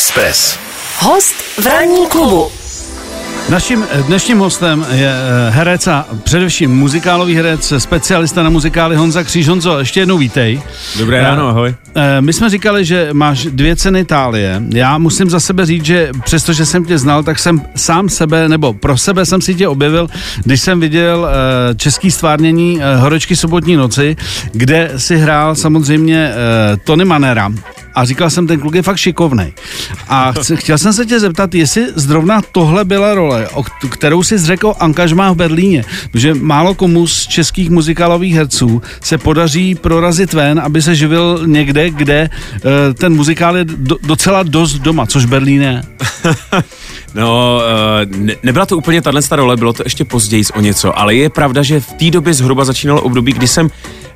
Express. Host v ranní klubu. Naším dnešním hostem je eh, herec a především muzikálový herec, specialista na muzikály Honza Kříž. Honzo, ještě jednou vítej. Dobré ráno, ahoj. Eh, My jsme říkali, že máš dvě ceny Itálie. Já musím za sebe říct, že přestože jsem tě znal, tak jsem sám sebe, nebo pro sebe jsem si tě objevil, když jsem viděl eh, český stvárnění Horečky sobotní noci, kde si hrál samozřejmě Tony Manera a říkal jsem, ten kluk je fakt šikovný. A chtěl jsem se tě zeptat, jestli zrovna tohle byla role, o kterou si řekl angažmá v Berlíně, protože málo komu z českých muzikálových herců se podaří prorazit ven, aby se živil někde, kde uh, ten muzikál je do, docela dost doma, což Berlín je. No, uh, ne, nebyla to úplně tahle role, bylo to ještě později o něco, ale je pravda, že v té době zhruba začínalo období, kdy jsem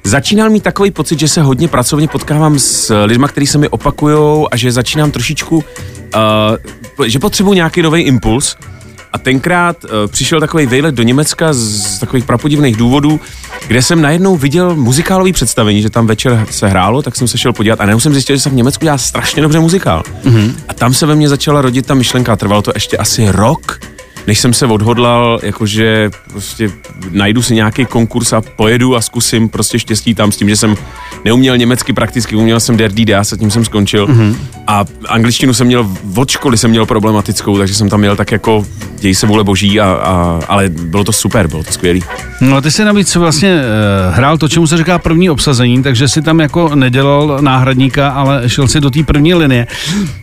začínal mít takový pocit, že se hodně pracovně potkávám s lidmi, kteří se mi opakujou a že začínám trošičku, uh, že potřebuji nějaký nový impuls. A tenkrát uh, přišel takový vejlet do Německa z takových prapodivných důvodů, kde jsem najednou viděl muzikálový představení, že tam večer se hrálo, tak jsem se šel podívat a najednou jsem zjistil, že se v Německu dělá strašně dobře muzikál. Mm-hmm. A tam se ve mně začala rodit ta myšlenka, trvalo to ještě asi rok, než jsem se odhodlal, jakože prostě najdu si nějaký konkurs a pojedu a zkusím prostě štěstí tam s tím, že jsem neuměl německy prakticky, uměl jsem der a se tím jsem skončil. Mm-hmm. A angličtinu jsem měl, od školy jsem měl problematickou, takže jsem tam měl tak jako děj se vůle boží, a, a, ale bylo to super, bylo to skvělý. No a ty jsi navíc vlastně uh, hrál to, čemu se říká první obsazení, takže si tam jako nedělal náhradníka, ale šel si do té první linie.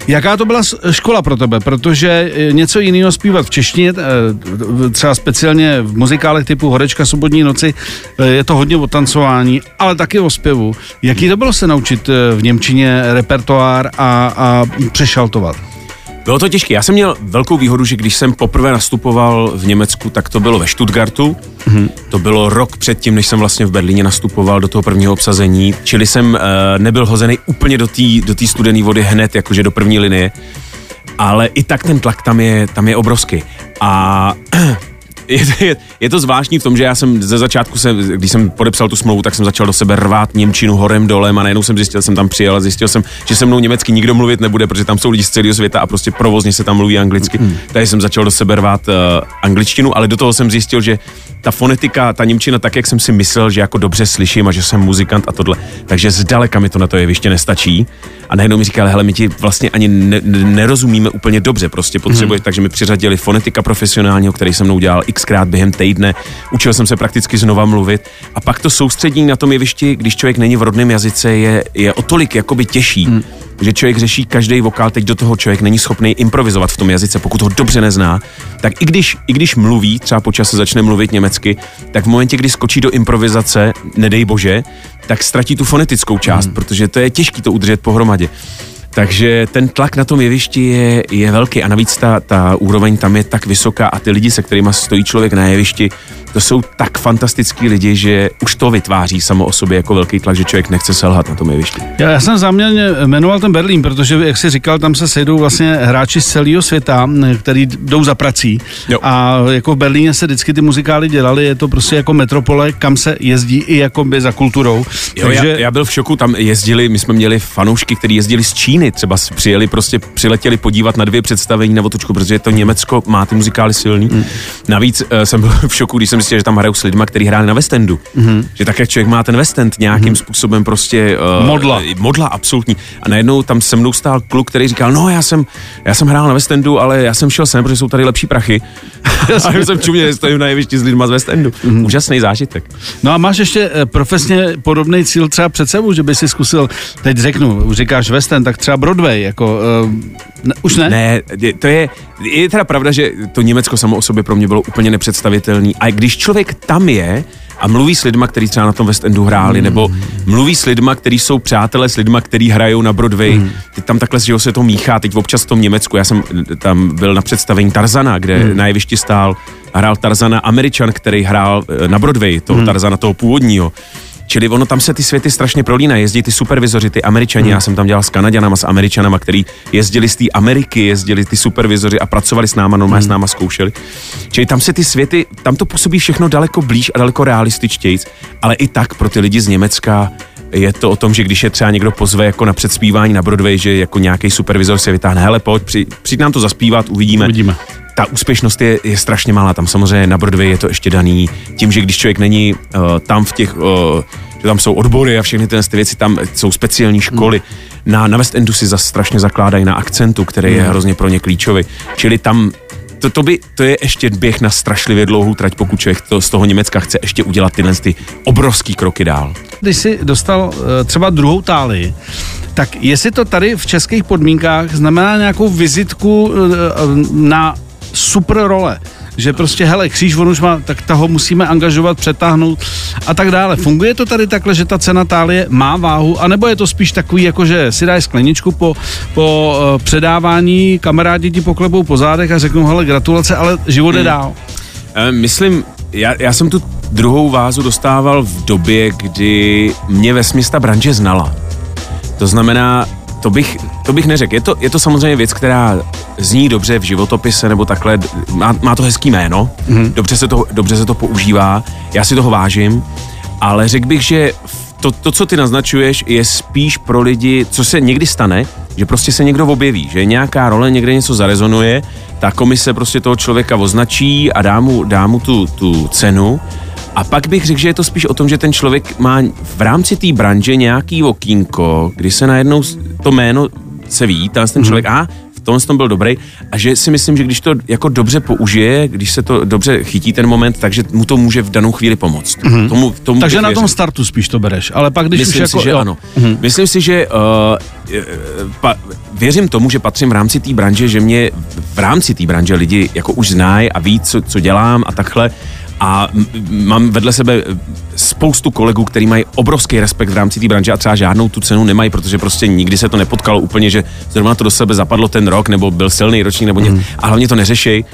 Jaká to byla škola pro tebe? Protože eh, něco jiného zpívat v češtině, eh, třeba speciálně v muzikálech typu Horečka sobotní noci, je to hodně o tancování, ale taky o zpěvu. Jaký to bylo se naučit v Němčině repertoár a, a přešaltovat? Bylo to těžké. Já jsem měl velkou výhodu, že když jsem poprvé nastupoval v Německu, tak to bylo ve Stuttgartu. Mm-hmm. To bylo rok předtím, než jsem vlastně v Berlíně nastupoval do toho prvního obsazení. Čili jsem uh, nebyl hozený úplně do té do studené vody hned, jakože do první linie. Ale i tak ten tlak tam je, tam je obrovský. A je, je, je to zvláštní v tom, že já jsem ze začátku, se, když jsem podepsal tu smlouvu, tak jsem začal do sebe rvát Němčinu horem dolem a najednou jsem zjistil, jsem tam přijel a zjistil jsem, že se mnou německy nikdo mluvit nebude, protože tam jsou lidi z celého světa a prostě provozně se tam mluví anglicky. Mm. Takže jsem začal do sebe rvát uh, angličtinu, ale do toho jsem zjistil, že ta fonetika, ta Němčina, tak jak jsem si myslel, že jako dobře slyším a že jsem muzikant a tohle, takže zdaleka mi to na to jeviště nestačí. A najednou mi říkali, hele, my ti vlastně ani ne, nerozumíme úplně dobře, prostě potřebuješ, mm. takže mi přiřadili fonetika profesionálního, který jsem mnou dělal xkrát během týdne, učil jsem se prakticky znova mluvit a pak to soustředění na tom jevišti, když člověk není v rodném jazyce, je, je o tolik jakoby těžší. Mm že člověk řeší každý vokál, teď do toho člověk není schopný improvizovat v tom jazyce, pokud ho dobře nezná, tak i když, i když mluví, třeba po čase začne mluvit německy, tak v momentě, kdy skočí do improvizace, nedej bože, tak ztratí tu fonetickou část, hmm. protože to je těžké to udržet pohromadě. Takže ten tlak na tom jevišti je, je velký a navíc ta, ta úroveň tam je tak vysoká a ty lidi, se kterými stojí člověk na jevišti, to jsou tak fantastický lidi, že už to vytváří samo o sobě jako velký tlak, že člověk nechce selhat na tom jevišti. Já, já jsem záměrně jmenoval ten Berlín, protože, jak jsi říkal, tam se sejdou vlastně hráči z celého světa, který jdou za prací. Jo. A jako v Berlíně se vždycky ty muzikály dělaly, je to prostě jako metropole, kam se jezdí i jako by za kulturou. Jo, Takže... já, já, byl v šoku, tam jezdili, my jsme měli fanoušky, kteří jezdili z Číny, třeba přijeli, prostě přiletěli podívat na dvě představení na otočku, protože to Německo má ty muzikály silný. Hmm. Navíc uh, jsem byl v šoku, když jsem zjistil, že tam hrajou s lidmi, kteří hráli na West Endu. Mm-hmm. Že tak, jak člověk má ten West End nějakým mm-hmm. způsobem prostě... Uh, modla. Modla, absolutní. A najednou tam se mnou stál kluk, který říkal, no já jsem, já jsem hrál na West Endu, ale já jsem šel sem, protože jsou tady lepší prachy. a já jsem čumě, stojím na jevišti s lidmi z West Endu. Mm-hmm. Úžasný zážitek. No a máš ještě eh, profesně podobný cíl třeba před sebou, že by si zkusil, teď řeknu, říkáš West End, tak třeba Broadway, jako, uh, ne, už ne? Ne, to je, je teda pravda, že to Německo samo o sobě pro mě bylo úplně nepředstavitelné. A když člověk tam je, a mluví s lidma, kteří třeba na tom West Endu hráli, mm. nebo mluví s lidma, kteří jsou přátelé s lidma, kteří hrajou na Broadway. Mm. Teď tam takhle, že se to míchá, teď občas v tom Německu. Já jsem tam byl na představení Tarzana, kde mm. na jevišti stál hrál Tarzana Američan, který hrál eh, na Broadway, toho mm. Tarzana, toho původního. Čili ono tam se ty světy strašně prolínají. Jezdí ty supervizoři, ty američani. Hmm. Já jsem tam dělal s Kanaděnama, s američanama, který jezdili z té Ameriky, jezdili ty supervizoři a pracovali s náma, normálně hmm. s náma zkoušeli. Čili tam se ty světy, tam to působí všechno daleko blíž a daleko realističtěji, ale i tak pro ty lidi z Německa je to o tom, že když je třeba někdo pozve jako na předspívání na Broadway, že jako nějaký supervizor se vytáhne, hele pojď, při, přijď nám to zaspívat, uvidíme. Uvidíme. Ta úspěšnost je, je strašně malá, tam samozřejmě na Broadway je to ještě daný tím, že když člověk není uh, tam v těch, uh, že tam jsou odbory a všechny ty věci, tam jsou speciální školy. Na, na West Endu si zase strašně zakládají na akcentu, který je hrozně pro ně klíčový. Čili tam to, to, by, to je ještě běh na strašlivě dlouhou trať, pokud člověk to, z toho Německa chce ještě udělat tyhle ty obrovský kroky dál. Když jsi dostal uh, třeba druhou táli, tak jestli to tady v českých podmínkách znamená nějakou vizitku uh, na super role, že prostě, hele, kříž on už má, tak toho musíme angažovat, přetáhnout a tak dále. Funguje to tady takhle, že ta cena tálie má váhu, anebo je to spíš takový, jako že si dáš skleničku po, po uh, předávání, kamarádi ti poklebou po zádech a řeknou, hele, gratulace, ale život je Hmm. dál. E, myslím, já, já jsem tu druhou vázu dostával v době, kdy mě ve ta branže znala. To znamená, to bych, to bych neřekl. Je to, je to samozřejmě věc, která zní dobře v životopise nebo takhle, má, má to hezký jméno, mm. dobře, se to, dobře se to používá, já si toho vážím, ale řekl bych, že to, to, co ty naznačuješ, je spíš pro lidi, co se někdy stane, že prostě se někdo objeví, že nějaká role někde něco zarezonuje, ta komise prostě toho člověka označí a dá mu, dá mu tu, tu cenu a pak bych řekl, že je to spíš o tom, že ten člověk má v rámci té branže nějaký okýnko, kdy se najednou to jméno se ví, ten ten člověk, a v tomhle tom byl dobrý a že si myslím, že když to jako dobře použije, když se to dobře chytí ten moment, takže mu to může v danou chvíli pomoct. Mm-hmm. Tomu, tomu Takže na tom věřil. startu spíš to bereš, ale pak když Myslím už si, jako... že jo. ano. Myslím si, že uh, pa, věřím tomu, že patřím v rámci té branže, že mě v rámci té branže lidi jako už znají a ví, co, co dělám a takhle. A mám vedle sebe spoustu kolegů, kteří mají obrovský respekt v rámci té branže a třeba žádnou tu cenu nemají, protože prostě nikdy se to nepotkalo úplně, že zrovna to do sebe zapadlo ten rok, nebo byl silný ročník, nebo něco. A hlavně to neřešej.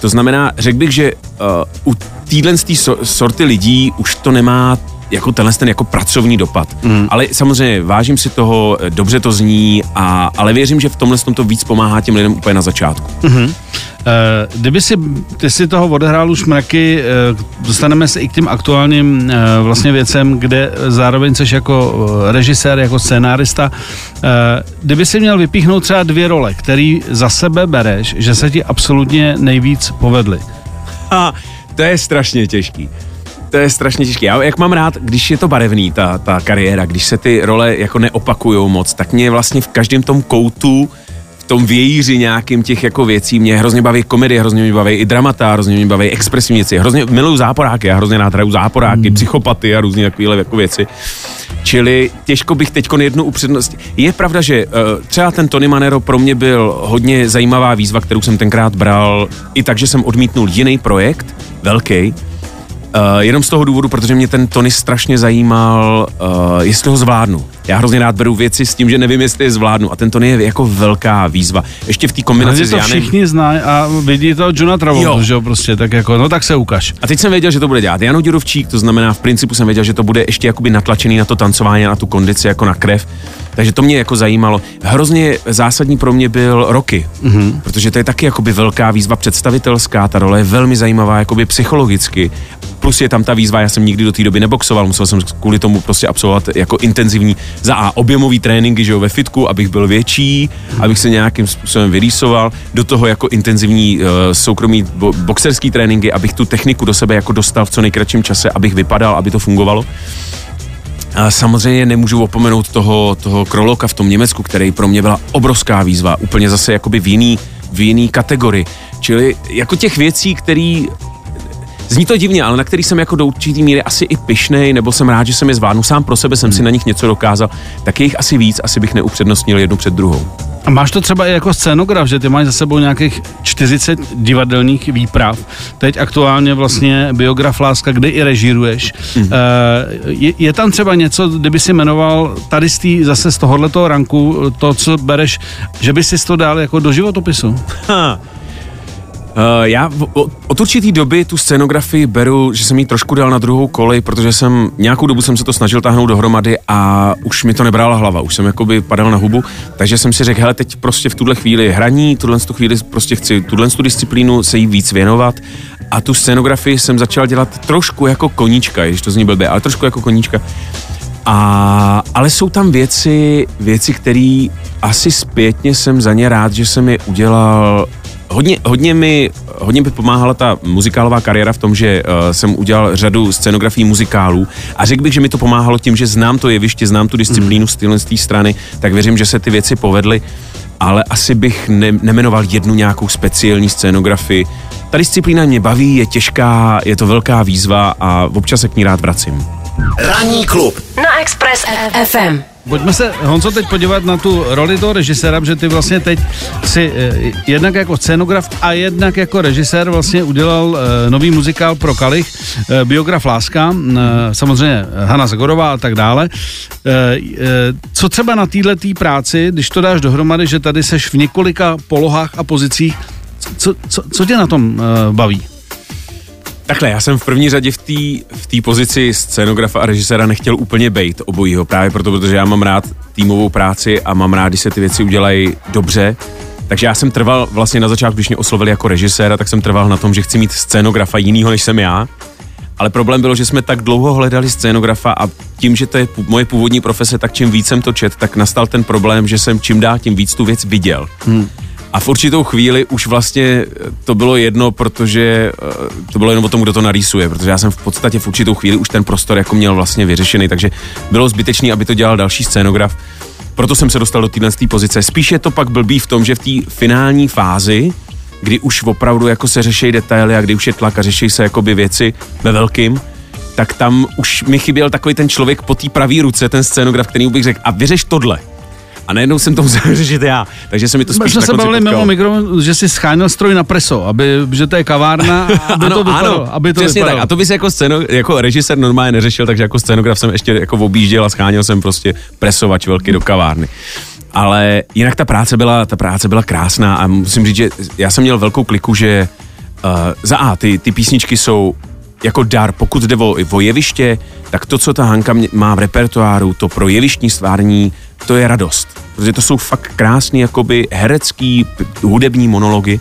To znamená, řekl bych, že uh, u téhle so, sorty lidí už to nemá jako tenhle ten jako pracovní dopad. Mm. Ale samozřejmě vážím si toho, dobře to zní, a, ale věřím, že v tomhle tom to víc pomáhá těm lidem úplně na začátku. Eh, Kdyby si, ty si toho odehrál už mraky, eh, dostaneme se i k těm aktuálním eh, vlastně věcem, kde zároveň jsi jako režisér, jako scénárista. Eh, Kdyby si měl vypíchnout třeba dvě role, který za sebe bereš, že se ti absolutně nejvíc povedly. A to je strašně těžký. To je strašně těžký. Já jak mám rád, když je to barevný, ta, ta kariéra, když se ty role jako neopakujou moc, tak mě vlastně v každém tom koutu v tom vějíři nějakým těch jako věcí. Mě hrozně baví komedie, hrozně mě baví i dramata, hrozně mě baví expresivní věci. Hrozně miluju záporáky, já hrozně rád hraju záporáky, hmm. psychopaty a různé takovéhle jako věci. Čili těžko bych teď jednu upřednost. Je pravda, že uh, třeba ten Tony Manero pro mě byl hodně zajímavá výzva, kterou jsem tenkrát bral, i tak, že jsem odmítnul jiný projekt, velký, Uh, jenom z toho důvodu, protože mě ten Tony strašně zajímal, uh, jestli ho zvládnu. Já hrozně rád beru věci s tím, že nevím, jestli je zvládnu. A ten Tony je jako velká výzva. Ještě v té kombinaci Ale s to Janem. všichni znají a vidí to Johna Travolta, Jo. že jo, prostě, tak jako, no tak se ukaž. A teď jsem věděl, že to bude dělat Janu Děrovčík, to znamená, v principu jsem věděl, že to bude ještě jakoby natlačený na to tancování, a na tu kondici, jako na krev. Takže to mě jako zajímalo. Hrozně zásadní pro mě byl Rocky, mm-hmm. protože to je taky jakoby velká výzva představitelská, ta role je velmi zajímavá jakoby psychologicky. Plus je tam ta výzva, já jsem nikdy do té doby neboxoval, musel jsem kvůli tomu prostě absolvovat jako intenzivní za A objemový tréninky, že jo, ve fitku, abych byl větší, abych se nějakým způsobem vyrýsoval, do toho jako intenzivní uh, soukromý bo- boxerský tréninky, abych tu techniku do sebe jako dostal v co nejkratším čase, abych vypadal, aby to fungovalo. A samozřejmě nemůžu opomenout toho, toho Kroloka v tom Německu, který pro mě byla obrovská výzva, úplně zase jakoby v jiný, v jiný kategorii. Čili jako těch věcí, který Zní to divně, ale na který jsem jako do určitý míry asi i pyšnej, nebo jsem rád, že jsem je zvládnu. Sám pro sebe jsem si na nich něco dokázal, tak je jich asi víc, asi bych neupřednostnil jednu před druhou. A máš to třeba i jako scénograf, že ty máš za sebou nějakých 40 divadelních výprav. Teď aktuálně vlastně biograf Láska, kde i režíruješ. Mm. Je, je tam třeba něco, kdyby si jmenoval tady z tý, zase z tohohletoho ranku, to, co bereš, že by si to dal jako do životopisu? Ha. Uh, já od určitý doby tu scénografii beru, že jsem ji trošku dal na druhou kolej, protože jsem nějakou dobu jsem se to snažil táhnout dohromady a už mi to nebrala hlava, už jsem jakoby padal na hubu, takže jsem si řekl, hele, teď prostě v tuhle chvíli hraní, tuhle tu chvíli prostě chci tuhle tu disciplínu se jí víc věnovat a tu scénografii jsem začal dělat trošku jako koníčka, když to zní blbě, ale trošku jako koníčka. A, ale jsou tam věci, věci, které asi zpětně jsem za ně rád, že jsem je udělal hodně, hodně, mi, hodně mi pomáhala ta muzikálová kariéra v tom, že uh, jsem udělal řadu scenografií muzikálů a řekl bych, že mi to pomáhalo tím, že znám to jeviště, znám tu disciplínu z téhle strany, tak věřím, že se ty věci povedly, ale asi bych ne, nemenoval jednu nějakou speciální scénografii. Ta disciplína mě baví, je těžká, je to velká výzva a občas se k ní rád vracím. Ranní klub na Express FM. Pojďme se, Honzo, teď podívat na tu roli toho režiséra, že ty vlastně teď si eh, jednak jako scenograf a jednak jako režisér vlastně udělal eh, nový muzikál pro Kalich, eh, biograf Láska, eh, samozřejmě Hanna Zagorová a tak dále. Eh, eh, co třeba na této práci, když to dáš dohromady, že tady seš v několika polohách a pozicích, co, co, co tě na tom eh, baví? Takhle, já jsem v první řadě v té v tý pozici scénografa a režiséra nechtěl úplně bejt obojího, právě proto, protože já mám rád týmovou práci a mám rád, když se ty věci udělají dobře. Takže já jsem trval vlastně na začátku, když mě oslovili jako režiséra, tak jsem trval na tom, že chci mít scénografa jinýho, než jsem já. Ale problém bylo, že jsme tak dlouho hledali scénografa a tím, že to je moje původní profese, tak čím víc jsem to čet, tak nastal ten problém, že jsem čím dál tím víc tu věc viděl. Hmm. A v určitou chvíli už vlastně to bylo jedno, protože to bylo jenom o tom, kdo to narýsuje, protože já jsem v podstatě v určitou chvíli už ten prostor jako měl vlastně vyřešený, takže bylo zbytečné, aby to dělal další scénograf. Proto jsem se dostal do téhle pozice. Spíš je to pak blbý v tom, že v té finální fázi, kdy už opravdu jako se řeší detaily a kdy už je tlak a řeší se jakoby věci ve velkým, tak tam už mi chyběl takový ten člověk po té pravé ruce, ten scénograf, který bych řekl, a vyřeš tohle a najednou jsem to musel řešit já. Takže se mi to spíš jsme se bavili mimo mikro, že si scháněl stroj na preso, aby, že to je kavárna, aby ano, to vypadalo. Ano, aby to přesně vypadalo. tak. A to bys jako, scéno, jako režisér normálně neřešil, takže jako scénograf jsem ještě jako objížděl a scháněl jsem prostě presovač velký do kavárny. Ale jinak ta práce byla, ta práce byla krásná a musím říct, že já jsem měl velkou kliku, že uh, za A, ty, ty písničky jsou jako dar, pokud jde o, o jeviště, tak to, co ta Hanka má v repertoáru, to pro jevištní stvární, to je radost. Protože to jsou fakt krásný jakoby herecký, hudební monology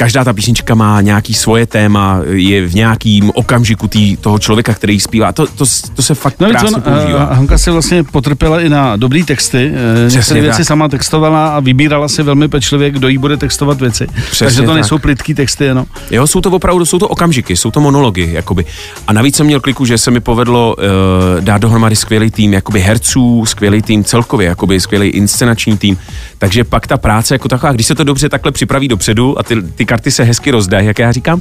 každá ta písnička má nějaký svoje téma, je v nějakým okamžiku tý, toho člověka, který zpívá. To, to, to se fakt no, krásně on, používá. Uh, Hanka si vlastně potrpěla i na dobrý texty. Eh, Některé věci sama textovala a vybírala si velmi pečlivě, kdo jí bude textovat věci. Přesně Takže to tak. nejsou plitký texty jenom. Jo, jsou to opravdu, jsou to okamžiky, jsou to monology, jakoby. A navíc jsem měl kliku, že se mi povedlo uh, dát dohromady skvělý tým, jakoby herců, skvělý tým celkově, jakoby skvělý inscenační tým. Takže pak ta práce jako taková, když se to dobře takhle připraví dopředu a ty, ty karty se hezky rozdají, jak já říkám,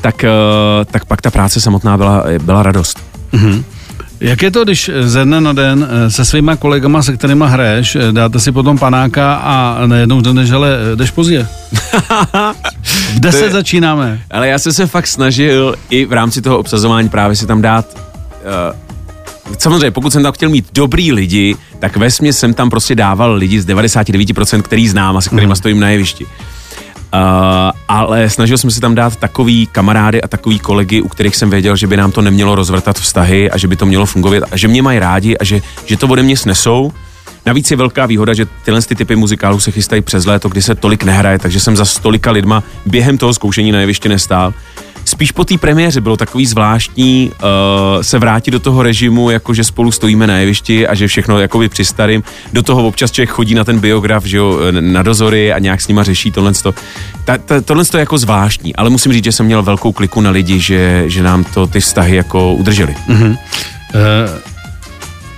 tak, eh, tak pak ta práce samotná byla, byla radost. Mm-hmm. Jak je to, když ze dne na den eh, se svýma kolegama, se kterými hraješ, eh, dáte si potom panáka a najednou jdeš, ale jdeš pozdě? v deset je, začínáme. Ale já jsem se fakt snažil i v rámci toho obsazování právě si tam dát uh, samozřejmě, pokud jsem tam chtěl mít dobrý lidi, tak ve jsem tam prostě dával lidi z 99%, který znám a se kterými mm. stojím na jevišti. Uh, ale snažil jsem se tam dát takový kamarády a takový kolegy, u kterých jsem věděl, že by nám to nemělo rozvrtat vztahy a že by to mělo fungovat a že mě mají rádi a že, že to ode mě snesou. Navíc je velká výhoda, že tyhle ty typy muzikálů se chystají přes léto, kdy se tolik nehraje, takže jsem za stolika lidma během toho zkoušení na jeviště nestál spíš po té premiéře bylo takový zvláštní uh, se vrátit do toho režimu, jako že spolu stojíme na jevišti a že všechno jakoby při starým. Do toho občas člověk chodí na ten biograf, že jo, na dozory a nějak s nima řeší tohle. Ta, ta, tohle je jako zvláštní, ale musím říct, že jsem měl velkou kliku na lidi, že, že nám to ty vztahy jako udrželi. Mm-hmm. Uh...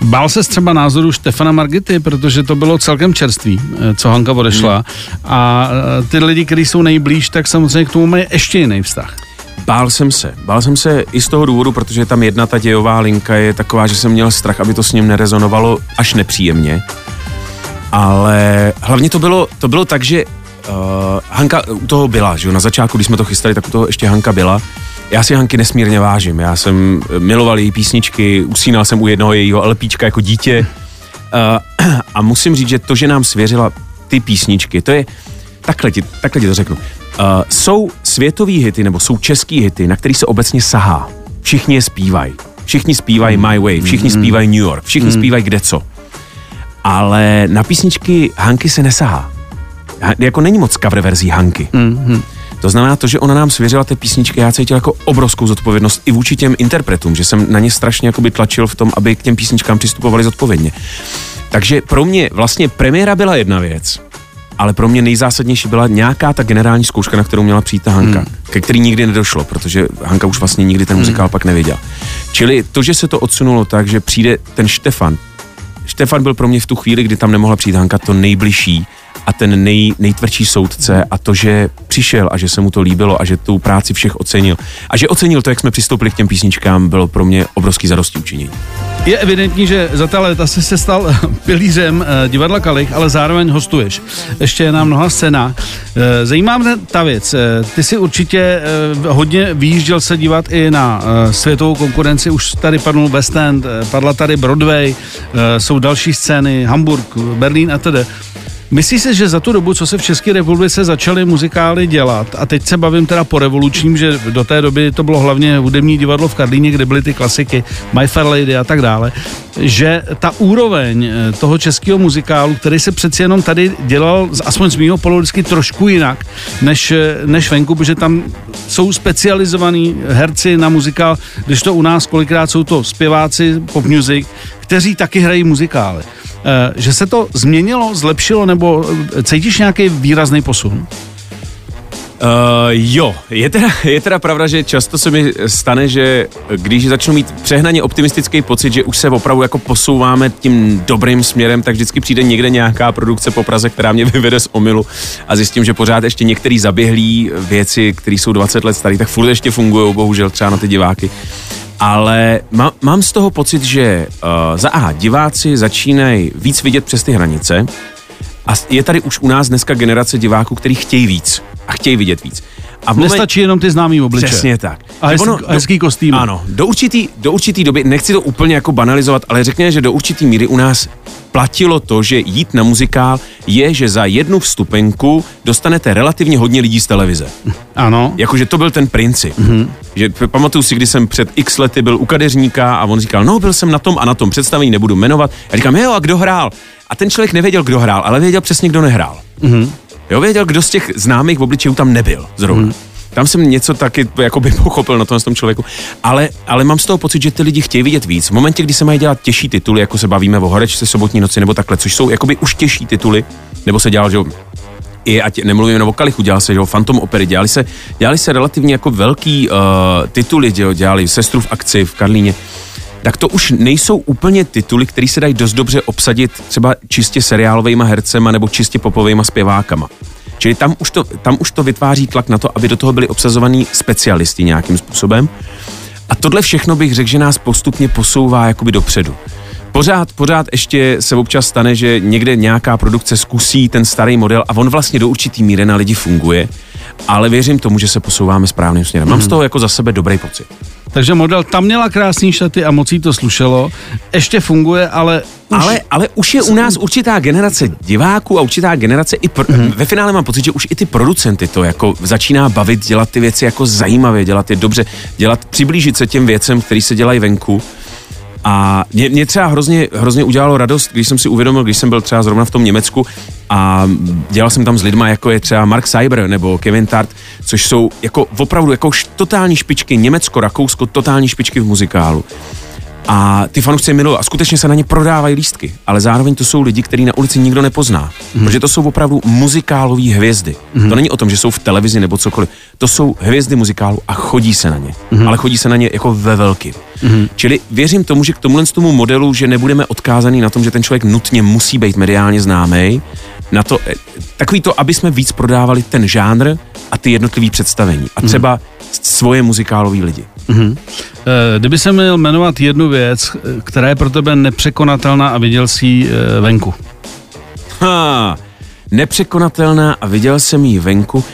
Bál se třeba názoru Štefana Margity, protože to bylo celkem čerství, eh, co Hanka odešla. Hmm. A ty lidi, kteří jsou nejblíž, tak samozřejmě k tomu mají ještě jiný vztah. Bál jsem se. Bál jsem se i z toho důvodu, protože tam jedna ta dějová linka je taková, že jsem měl strach, aby to s ním nerezonovalo až nepříjemně. Ale hlavně to bylo, to bylo tak, že uh, Hanka u toho byla, že jo, na začátku, když jsme to chystali, tak u toho ještě Hanka byla. Já si Hanky nesmírně vážím, já jsem miloval její písničky, usínal jsem u jednoho jejího LPčka jako dítě uh, a musím říct, že to, že nám svěřila ty písničky, to je, takhle ti, takhle ti to řeknu, Uh, jsou světový hity nebo jsou český hity, na který se obecně sahá. Všichni je zpívají. Všichni zpívají mm. My Way, všichni mm. zpívají New York, všichni mm. zpívají kde co. Ale na písničky Hanky se nesahá. Jako není moc cover verzí Hanky. Mm. To znamená to, že ona nám svěřila té písničky, já cítil jako obrovskou zodpovědnost i vůči těm interpretům, že jsem na ně strašně jakoby tlačil v tom, aby k těm písničkám přistupovali zodpovědně. Takže pro mě vlastně premiéra byla jedna věc, ale pro mě nejzásadnější byla nějaká ta generální zkouška, na kterou měla přijít ta Hanka, hmm. ke který nikdy nedošlo, protože Hanka už vlastně nikdy ten muzikál hmm. pak nevěděla. Čili to, že se to odsunulo tak, že přijde ten Štefan, Štefan byl pro mě v tu chvíli, kdy tam nemohla přijít Hanka, to nejbližší a ten nej, nejtvrdší soudce a to, že přišel a že se mu to líbilo a že tu práci všech ocenil a že ocenil to, jak jsme přistoupili k těm písničkám, bylo pro mě obrovský zadosti učinění. Je evidentní, že za ta léta jsi se stal pilířem eh, divadla Kalich, ale zároveň hostuješ. Ještě je nám mnoha scéna. Eh, zajímá mě ta věc. Eh, ty si určitě hodně vyjížděl se dívat i na světovou konkurenci. Už tady padnul West End, padla tady Broadway, jsou další scény, Hamburg, Berlín a tedy. Myslíš si, že za tu dobu, co se v České republice začaly muzikály dělat, a teď se bavím teda po revolučním, že do té doby to bylo hlavně hudební divadlo v Karlíně, kde byly ty klasiky My Fair Lady a tak dále, že ta úroveň eh, toho českého muzikálu, který se přeci jenom tady dělal, aspoň z mýho vždycky trošku jinak, než, eh, než venku, protože tam jsou specializovaní herci na muzikál, když to u nás kolikrát jsou to zpěváci pop music, kteří taky hrají muzikály. Eh, že se to změnilo, zlepšilo, nebo eh, cítíš nějaký výrazný posun? Uh, jo, je teda, je teda pravda, že často se mi stane, že když začnu mít přehnaně optimistický pocit, že už se opravdu jako posouváme tím dobrým směrem, tak vždycky přijde někde nějaká produkce po Praze, která mě vyvede z omilu a zjistím, že pořád ještě některé zaběhlé věci, které jsou 20 let staré, tak furt ještě fungují, bohužel třeba na ty diváky ale má, mám z toho pocit, že uh, za A diváci začínají víc vidět přes ty hranice a je tady už u nás dneska generace diváků, kteří chtějí víc a chtějí vidět víc. A moment... Nestačí jenom ty známý obličeje. Přesně tak. A, hezký, ono, a hezký kostým. Ano, do určitý, do určitý doby, nechci to úplně jako banalizovat, ale řekněme, že do určitý míry u nás platilo to, že jít na muzikál je, že za jednu vstupenku dostanete relativně hodně lidí z televize. Ano. Jakože to byl ten princip. Mm-hmm. Že pamatuju si, když jsem před x lety byl u kadeřníka a on říkal, no byl jsem na tom a na tom představení, nebudu jmenovat. Já říkám, jo, a kdo hrál? A ten člověk nevěděl, kdo hrál, ale věděl přesně, kdo nehrál. Mm-hmm. Jo, věděl, kdo z těch známých v obličejů tam nebyl zrovna. Mm-hmm. Tam jsem něco taky jako by pochopil na tom, tom člověku. Ale, ale mám z toho pocit, že ty lidi chtějí vidět víc. V momentě, kdy se mají dělat těžší tituly, jako se bavíme o Horečce, sobotní noci nebo takhle, což jsou jakoby už těžší tituly, nebo se dělal, že i ať nemluvím o Kalichu, dělal se, že Phantom opery, dělali se, dělali se relativně jako velký uh, tituly, že dělali Sestru v akci v Karlíně, tak to už nejsou úplně tituly, které se dají dost dobře obsadit třeba čistě seriálovými hercema nebo čistě popovými zpěvákama. Čili tam už, to, tam už to vytváří tlak na to, aby do toho byli obsazovaní specialisti nějakým způsobem. A tohle všechno bych řekl, že nás postupně posouvá jakoby dopředu. Pořád, pořád ještě se občas stane, že někde nějaká produkce zkusí ten starý model a on vlastně do určitý míry na lidi funguje, ale věřím tomu, že se posouváme správným směrem. Mám z mhm. toho jako za sebe dobrý pocit. Takže model tam měla krásný šaty a mocí to slušelo. Ještě funguje, ale už... Ale, ale už je u nás určitá generace diváků a určitá generace i pro, mm-hmm. ve finále mám pocit, že už i ty producenty to jako začíná bavit, dělat ty věci jako zajímavě, dělat je dobře, dělat, přiblížit se těm věcem, které se dělají venku a mě, mě třeba hrozně, hrozně udělalo radost, když jsem si uvědomil, když jsem byl třeba zrovna v tom Německu a dělal jsem tam s lidma, jako je třeba Mark Cyber nebo Kevin Tart, což jsou jako opravdu jako totální špičky, Německo, Rakousko, totální špičky v muzikálu a ty fanoušci milují a skutečně se na ně prodávají lístky, ale zároveň to jsou lidi, který na ulici nikdo nepozná, mm. protože to jsou opravdu muzikálové hvězdy. Mm. To není o tom, že jsou v televizi nebo cokoliv. To jsou hvězdy muzikálu a chodí se na ně, mm. ale chodí se na ně jako ve velkým. Mm. Čili věřím tomu, že k tomuhle tomu modelu, že nebudeme odkázaný na tom, že ten člověk nutně musí být mediálně známý, na to, eh, takový to, aby jsme víc prodávali ten žánr a ty jednotlivý představení. A mhm. třeba mm. svoje muzikálové lidi. Mm-hmm. Kdyby se měl jmenovat jednu věc, která je pro tebe nepřekonatelná a viděl jsi ji eh, venku. Ha, nepřekonatelná a viděl jsem ji venku.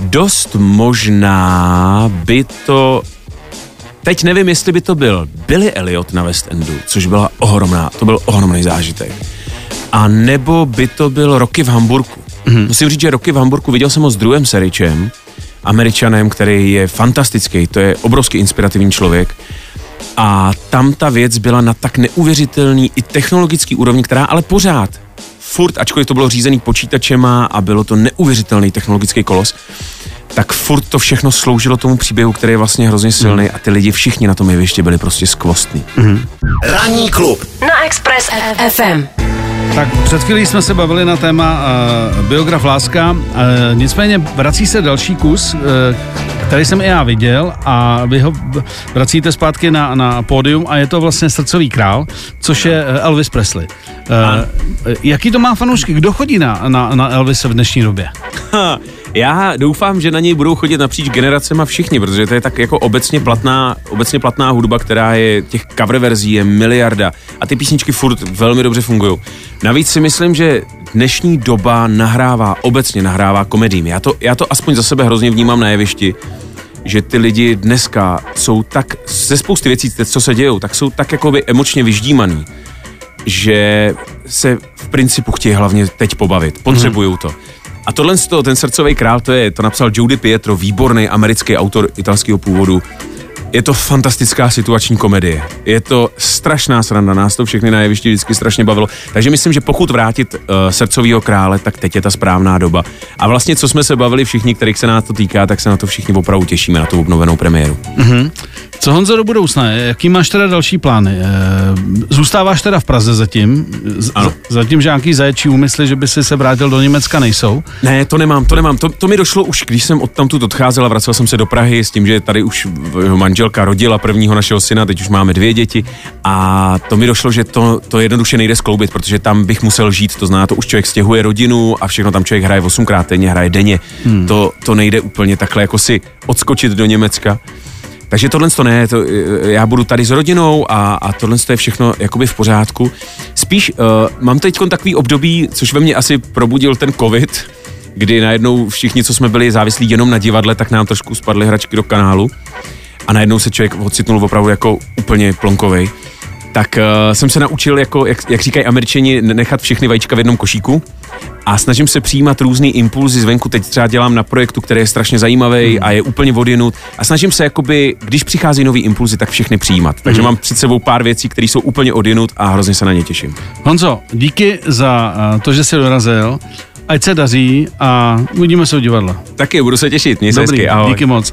Dost možná by to Teď nevím, jestli by to byl Billy Elliot na West Endu, což byla ohromná, to byl ohromný zážitek. A nebo by to byl Rocky v Hamburku. Mm-hmm. Musím říct, že Rocky v Hamburku viděl jsem ho s druhým Seričem američanem, který je fantastický, to je obrovský inspirativní člověk. A tam ta věc byla na tak neuvěřitelný i technologický úrovni, která ale pořád, furt, ačkoliv to bylo řízený počítačema a bylo to neuvěřitelný technologický kolos, tak furt to všechno sloužilo tomu příběhu, který je vlastně hrozně silný a ty lidi všichni na tom jevišti byli prostě skvostní. Mm-hmm. Ranní klub na Express FM. Tak před chvílí jsme se bavili na téma uh, biograf Láska, uh, nicméně vrací se další kus, uh, který jsem i já viděl a vy ho vracíte zpátky na, na pódium a je to vlastně Srdcový král, což je Elvis Presley. Uh, jaký to má fanoušky? Kdo chodí na, na, na Elvise v dnešní době? Já doufám, že na něj budou chodit napříč generacema všichni, protože to je tak jako obecně platná, obecně platná hudba, která je, těch cover verzí je miliarda a ty písničky furt velmi dobře fungují. Navíc si myslím, že dnešní doba nahrává, obecně nahrává komedím. Já to, já to aspoň za sebe hrozně vnímám na jevišti, že ty lidi dneska jsou tak, ze spousty věcí, co se dějou, tak jsou tak jakoby emočně vyždímaný, že se v principu chtějí hlavně teď pobavit. Potřebují to. A tohle, ten srdcový král, to je, to napsal Judy Pietro, výborný americký autor italského původu. Je to fantastická situační komedie. Je to strašná sranda, nás to všechny na jevišti vždycky strašně bavilo. Takže myslím, že pokud vrátit uh, srdcovýho krále, tak teď je ta správná doba. A vlastně, co jsme se bavili všichni, kterých se nás to týká, tak se na to všichni opravdu těšíme, na tu obnovenou premiéru. Mm-hmm. Co Honzo do budoucna? Jaký máš teda další plány? Eh, zůstáváš teda v Praze zatím? Ano. Zatím, že nějaký zaječí úmysly, že by si se vrátil do Německa, nejsou? Ne, to nemám, to nemám. To, to mi došlo už, když jsem odtamtud odcházel a vracel jsem se do Prahy s tím, že tady už manželka rodila prvního našeho syna, teď už máme dvě děti a to mi došlo, že to, to jednoduše nejde skloubit, protože tam bych musel žít, to znamená, to už člověk stěhuje rodinu a všechno tam člověk hraje osmkrát denně, hraje denně. Hmm. To, to nejde úplně takhle jako si odskočit do Německa. Takže tohle to ne, to, já budu tady s rodinou a, a tohle to je všechno jakoby v pořádku. Spíš uh, mám teď takový období, což ve mně asi probudil ten covid, kdy najednou všichni, co jsme byli závislí jenom na divadle, tak nám trošku spadly hračky do kanálu a najednou se člověk ocitnul opravdu jako úplně plonkovej. Tak uh, jsem se naučil, jako, jak, jak říkají američani, nechat všechny vajíčka v jednom košíku a snažím se přijímat různý impulzy zvenku. Teď třeba dělám na projektu, který je strašně zajímavý hmm. a je úplně odjenut a snažím se, jakoby, když přichází nový impulzy, tak všechny přijímat. Takže hmm. mám před sebou pár věcí, které jsou úplně odjenut a hrozně se na ně těším. Honzo, díky za uh, to, že jsi dorazil. Ať se daří a uvidíme se u divadla. Taky, budu se těšit. Měj Dobrý, hezky, ahoj. díky moc.